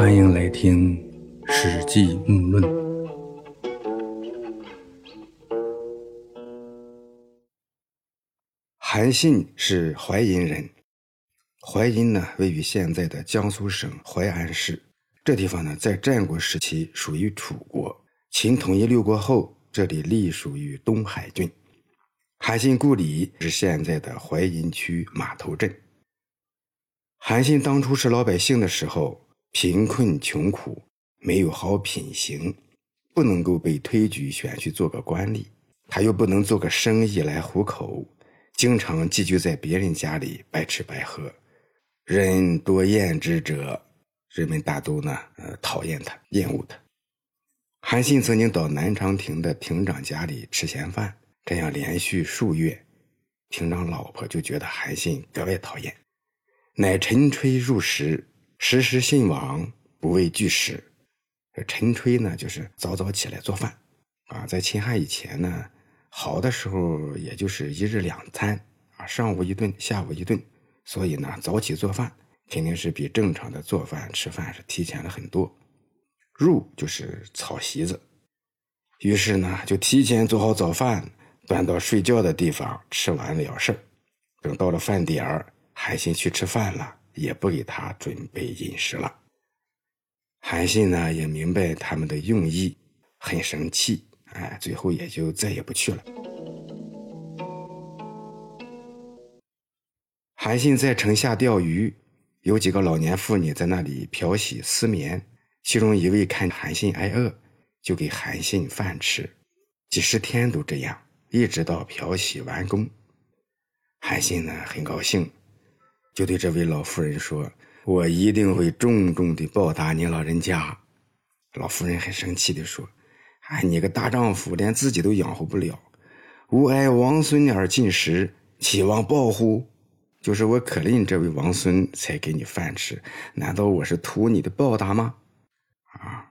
欢迎来听《史记木论》。韩信是淮阴人，淮阴呢位于现在的江苏省淮安市。这地方呢在战国时期属于楚国，秦统一六国后，这里隶属于东海郡。韩信故里是现在的淮阴区码头镇。韩信当初是老百姓的时候，贫困穷苦，没有好品行，不能够被推举选去做个官吏，他又不能做个生意来糊口，经常寄居在别人家里白吃白喝，人多厌之者，人们大都呢呃讨厌他，厌恶他。韩信曾经到南长亭的亭长家里吃闲饭，这样连续数月，亭长老婆就觉得韩信格外讨厌。乃晨炊入食，时时信往，不畏惧食。这晨炊呢，就是早早起来做饭啊。在秦汉以前呢，好的时候也就是一日两餐啊，上午一顿，下午一顿。所以呢，早起做饭肯定是比正常的做饭吃饭是提前了很多。入就是草席子，于是呢，就提前做好早饭，端到睡觉的地方，吃完了事等到了饭点儿。韩信去吃饭了，也不给他准备饮食了。韩信呢也明白他们的用意，很生气，哎，最后也就再也不去了。韩信在城下钓鱼，有几个老年妇女在那里漂洗丝棉，其中一位看韩信挨饿，就给韩信饭吃，几十天都这样，一直到漂洗完工。韩信呢很高兴。就对这位老妇人说：“我一定会重重的报答你老人家。”老妇人很生气的说：“哎，你个大丈夫连自己都养活不了，吾爱王孙而进食，岂望报乎？就是我可怜这位王孙才给你饭吃，难道我是图你的报答吗？”啊，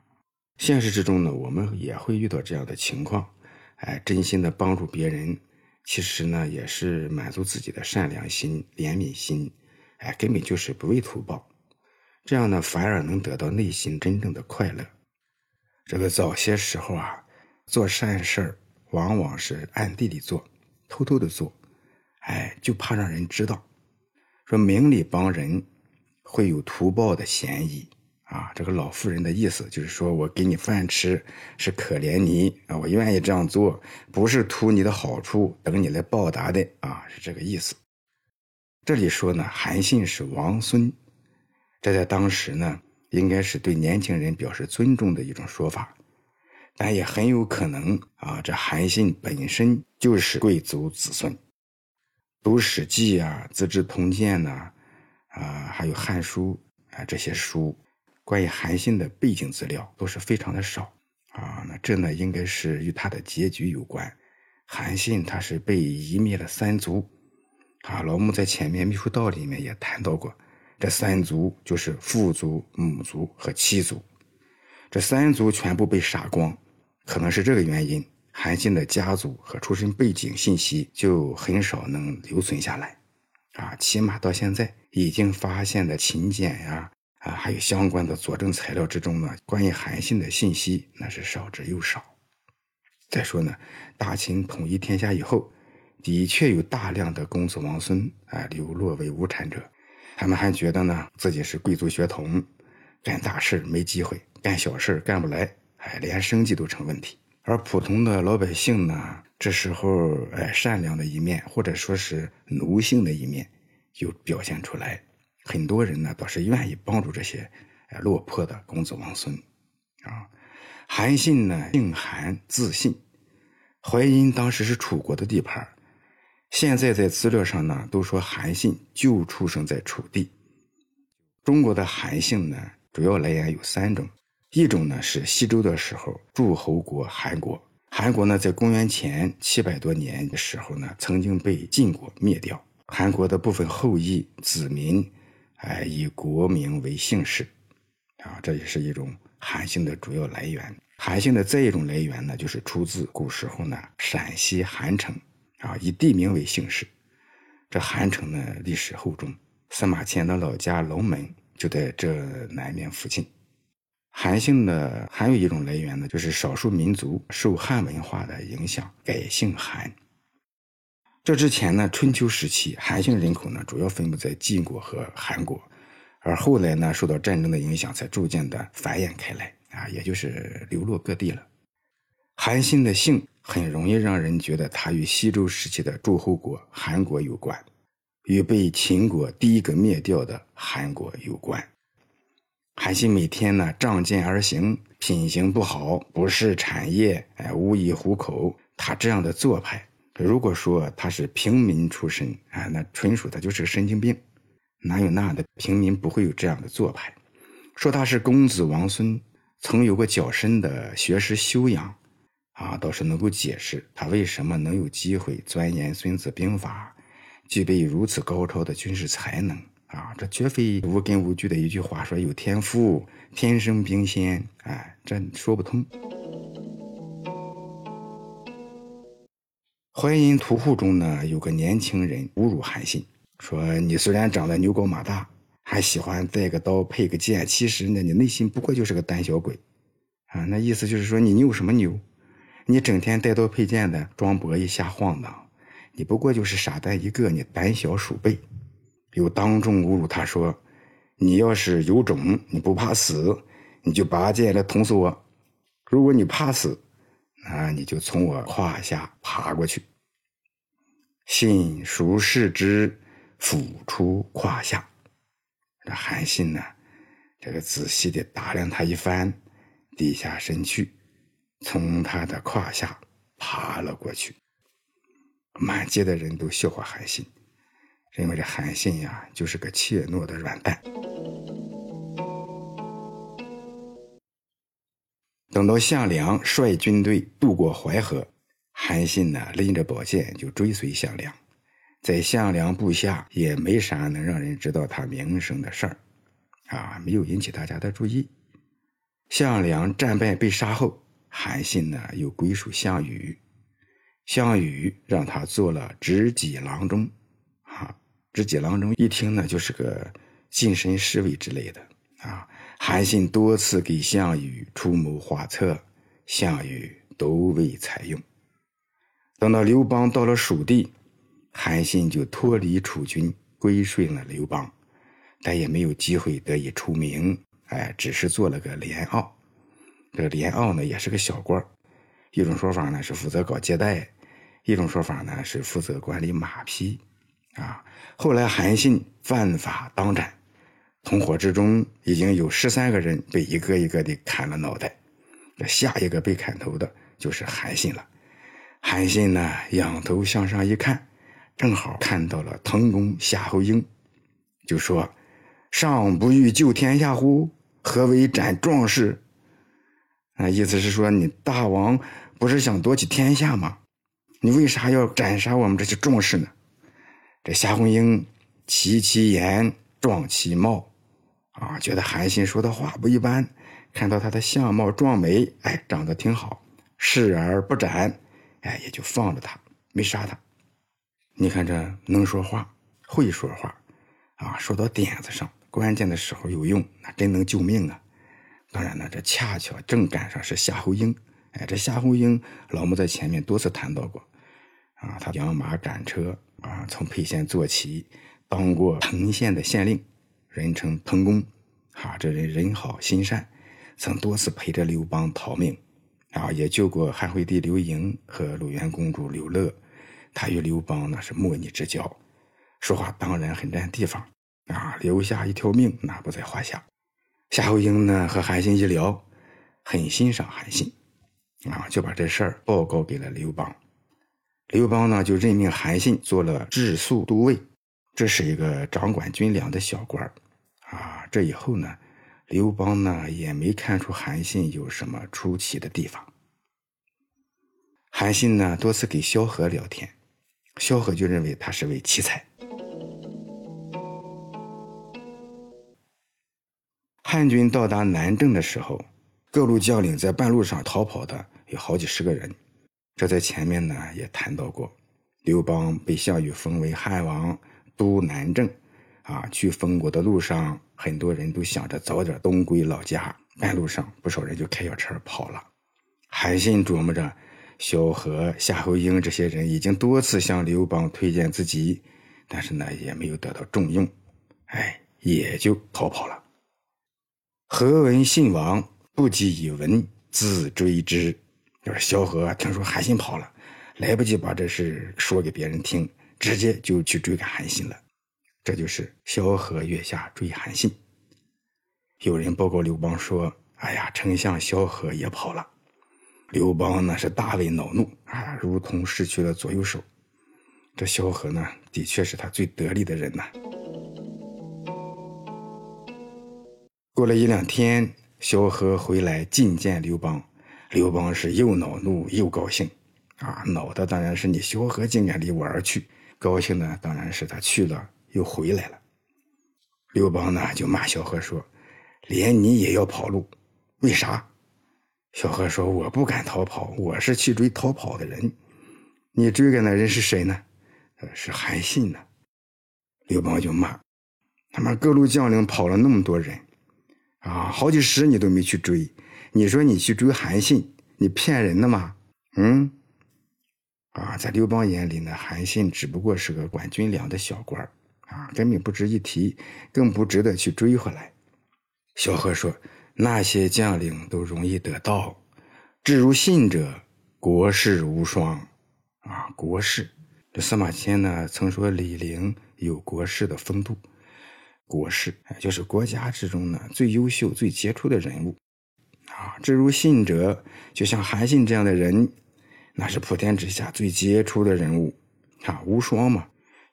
现实之中呢，我们也会遇到这样的情况，哎，真心的帮助别人，其实呢，也是满足自己的善良心、怜悯心。哎，根本就是不为图报，这样呢，反而能得到内心真正的快乐。这个早些时候啊，做善事儿往往是暗地里做，偷偷的做，哎，就怕让人知道，说明里帮人会有图报的嫌疑啊。这个老妇人的意思就是说，我给你饭吃是可怜你啊，我愿意这样做，不是图你的好处，等你来报答的啊，是这个意思。这里说呢，韩信是王孙，这在当时呢，应该是对年轻人表示尊重的一种说法，但也很有可能啊，这韩信本身就是贵族子孙。读《史记》啊，《资治通鉴》呐，啊，还有《汉书》啊这些书，关于韩信的背景资料都是非常的少啊。那这呢，应该是与他的结局有关。韩信他是被夷灭了三族。啊，老木在前面《秘书道》里面也谈到过，这三族就是父族、母族和妻族，这三族全部被杀光，可能是这个原因，韩信的家族和出身背景信息就很少能留存下来，啊，起码到现在已经发现的秦简呀，啊，还有相关的佐证材料之中呢，关于韩信的信息那是少之又少。再说呢，大秦统一天下以后。的确有大量的公子王孙啊流落为无产者，他们还觉得呢自己是贵族血统，干大事没机会，干小事干不来，哎，连生计都成问题。而普通的老百姓呢，这时候哎善良的一面或者说是奴性的一面就表现出来，很多人呢倒是愿意帮助这些哎落魄的公子王孙啊。韩信呢姓韩字信，淮阴当时是楚国的地盘。现在在资料上呢，都说韩信就出生在楚地。中国的韩姓呢，主要来源有三种，一种呢是西周的时候诸侯国韩国，韩国呢在公元前七百多年的时候呢，曾经被晋国灭掉，韩国的部分后裔子民，哎以国名为姓氏，啊，这也是一种韩姓的主要来源。韩姓的再一种来源呢，就是出自古时候呢陕西韩城。啊，以地名为姓氏，这韩城呢历史厚重。司马迁的老家龙门就在这南面附近。韩姓呢还有一种来源呢，就是少数民族受汉文化的影响，改姓韩。这之前呢，春秋时期韩姓人口呢主要分布在晋国和韩国，而后来呢，受到战争的影响，才逐渐的繁衍开来啊，也就是流落各地了。韩信的姓很容易让人觉得他与西周时期的诸侯国韩国有关，与被秦国第一个灭掉的韩国有关。韩信每天呢仗剑而行，品行不好，不是产业，哎，无以糊口。他这样的做派，如果说他是平民出身啊，那纯属他就是个神经病。哪有那样的平民不会有这样的做派？说他是公子王孙，曾有过较深的学识修养，啊，倒是能够解释他为什么能有机会钻研《孙子兵法》，具备如此高超的军事才能。啊，这绝非无根无据的一句话，说有天赋、天生兵仙，哎，这说不通。淮阴屠户中呢，有个年轻人侮辱韩信，说：“你虽然长得牛高马大，还喜欢带个刀配个剑，其实呢，你内心不过就是个胆小鬼。”啊，那意思就是说你牛什么牛？你整天带刀配剑的，装博一下晃荡，你不过就是傻蛋一个，你胆小鼠辈。又当众侮辱他说：“你要是有种，你不怕死，你就拔剑来捅死我；如果你怕死，那你就从我胯下爬过去。”信孰视之，俯出胯下。这韩信呢，这个仔细的打量他一番，低下身去，从他的胯下爬了过去。满街的人都笑话韩信。认为这韩信呀，就是个怯懦的软蛋。等到项梁率军队渡过淮河，韩信呢拎着宝剑就追随项梁，在项梁部下也没啥能让人知道他名声的事儿，啊，没有引起大家的注意。项梁战败被杀后，韩信呢又归属项羽，项羽让他做了执戟郎中。啊，执戟郎中一听呢，就是个近身侍卫之类的啊。韩信多次给项羽出谋划策，项羽都未采用。等到刘邦到了蜀地，韩信就脱离楚军，归顺了刘邦，但也没有机会得以出名。哎，只是做了个连傲。这个连奥呢，也是个小官一种说法呢是负责搞接待，一种说法呢是负责管理马匹。啊，后来韩信犯法当斩，同伙之中已经有十三个人被一个一个的砍了脑袋，这下一个被砍头的就是韩信了。韩信呢，仰头向上一看，正好看到了滕公夏侯婴，就说：“上不欲救天下乎？何为斩壮士？”啊，意思是说你大王不是想夺取天下吗？你为啥要斩杀我们这些壮士呢？这夏侯婴齐其言，壮其貌，啊，觉得韩信说的话不一般，看到他的相貌壮美，哎，长得挺好，视而不斩，哎，也就放了他，没杀他。你看这能说话，会说话，啊，说到点子上，关键的时候有用，那真能救命啊！当然了，这恰巧正赶上是夏侯婴，哎，这夏侯婴老木在前面多次谈到过，啊，他养马赶车。啊，从沛县做起，当过滕县的县令，人称滕公。哈，这人人好心善，曾多次陪着刘邦逃命，啊，也救过汉惠帝刘盈和鲁元公主刘乐。他与刘邦那是莫逆之交，说话当然很占地方，啊，留下一条命那不在话下。夏侯婴呢和韩信一聊，很欣赏韩信，啊，就把这事儿报告给了刘邦。刘邦呢，就任命韩信做了治粟都尉，这是一个掌管军粮的小官儿啊。这以后呢，刘邦呢也没看出韩信有什么出奇的地方。韩信呢多次给萧何聊天，萧何就认为他是位奇才。汉军到达南郑的时候，各路将领在半路上逃跑的有好几十个人。这在前面呢也谈到过，刘邦被项羽封为汉王，都南郑，啊，去封国的路上，很多人都想着早点东归老家，半路上，不少人就开小车跑了。韩信琢磨着，萧何、夏侯婴这些人已经多次向刘邦推荐自己，但是呢，也没有得到重用，哎，也就逃跑了。何闻信王，不及以闻，自追之。就是萧何听说韩信跑了，来不及把这事说给别人听，直接就去追赶韩信了。这就是萧何月下追韩信。有人报告刘邦说：“哎呀，丞相萧何也跑了。”刘邦呢是大为恼怒啊，如同失去了左右手。这萧何呢，的确是他最得力的人呐。过了一两天，萧何回来觐见刘邦，刘邦是又恼怒又高兴啊。恼的当然是你萧何竟敢离我而去，高兴的当然是他去了又回来了。刘邦呢就骂萧何说：“连你也要跑路，为啥？”萧何说：“我不敢逃跑，我是去追逃跑的人。你追赶的人是谁呢？呃是韩信呢。”刘邦就骂：“他妈各路将领跑了那么多人，啊，好几十你都没去追，你说你去追韩信，你骗人的吗？嗯？啊，在刘邦眼里呢，韩信只不过是个管军粮的小官啊，根本不值一提，更不值得去追回来。”萧何说。那些将领都容易得道，至如信者，国士无双。啊，国士，这司马迁呢曾说李陵有国士的风度。国士，就是国家之中呢最优秀、最杰出的人物。啊，至如信者，就像韩信这样的人，那是普天之下最杰出的人物。啊，无双嘛，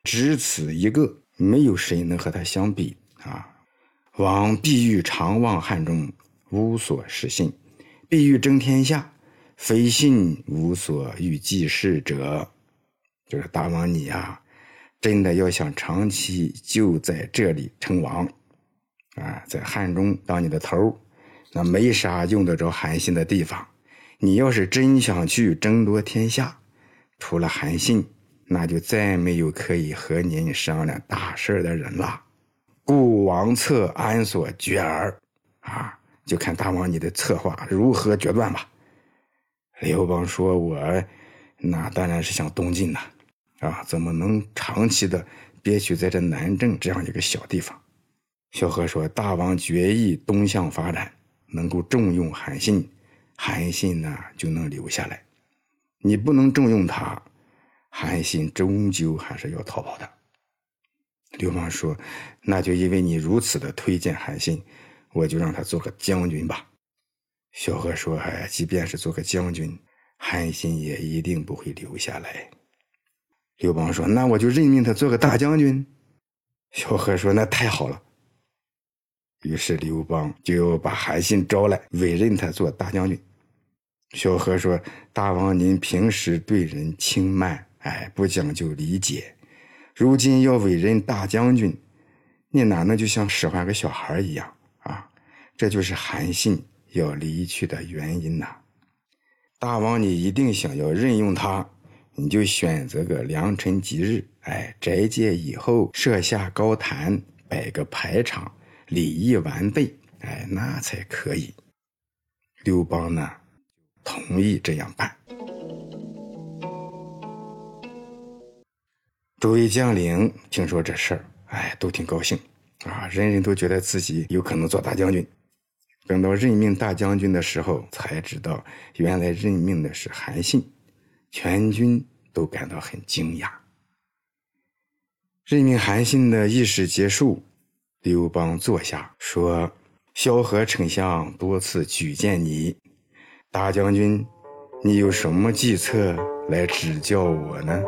只此一个，没有谁能和他相比。啊。王必欲常望汉中，无所事信；必欲争天下，非信无所欲济事者。就是大王你呀，真的要想长期就在这里称王，啊，在汉中当你的头那没啥用得着韩信的地方。你要是真想去争夺天下，除了韩信，那就再没有可以和您商量大事的人了。故王策安所决耳？啊，就看大王你的策划如何决断吧。刘邦说：“我那当然是想东进呐，啊怎么能长期的憋屈在这南郑这样一个小地方？”萧何说：“大王决意东向发展，能够重用韩信，韩信呢就能留下来。你不能重用他，韩信终究还是要逃跑的。”刘邦说：“那就因为你如此的推荐韩信，我就让他做个将军吧。”萧何说：“哎，即便是做个将军，韩信也一定不会留下来。”刘邦说：“那我就任命他做个大将军。”萧何说：“那太好了。”于是刘邦就把韩信招来，委任他做大将军。萧何说：“大王您平时对人轻慢，哎，不讲究礼节。”如今要委任大将军，你哪能就像使唤个小孩一样啊？这就是韩信要离去的原因呐。大王，你一定想要任用他，你就选择个良辰吉日，哎，斋戒以后设下高坛，摆个排场，礼仪完备，哎，那才可以。刘邦呢，同意这样办。诸位将领听说这事儿，哎，都挺高兴，啊，人人都觉得自己有可能做大将军。等到任命大将军的时候，才知道原来任命的是韩信，全军都感到很惊讶。任命韩信的仪式结束，刘邦坐下说：“萧何丞相多次举荐你，大将军，你有什么计策来指教我呢？”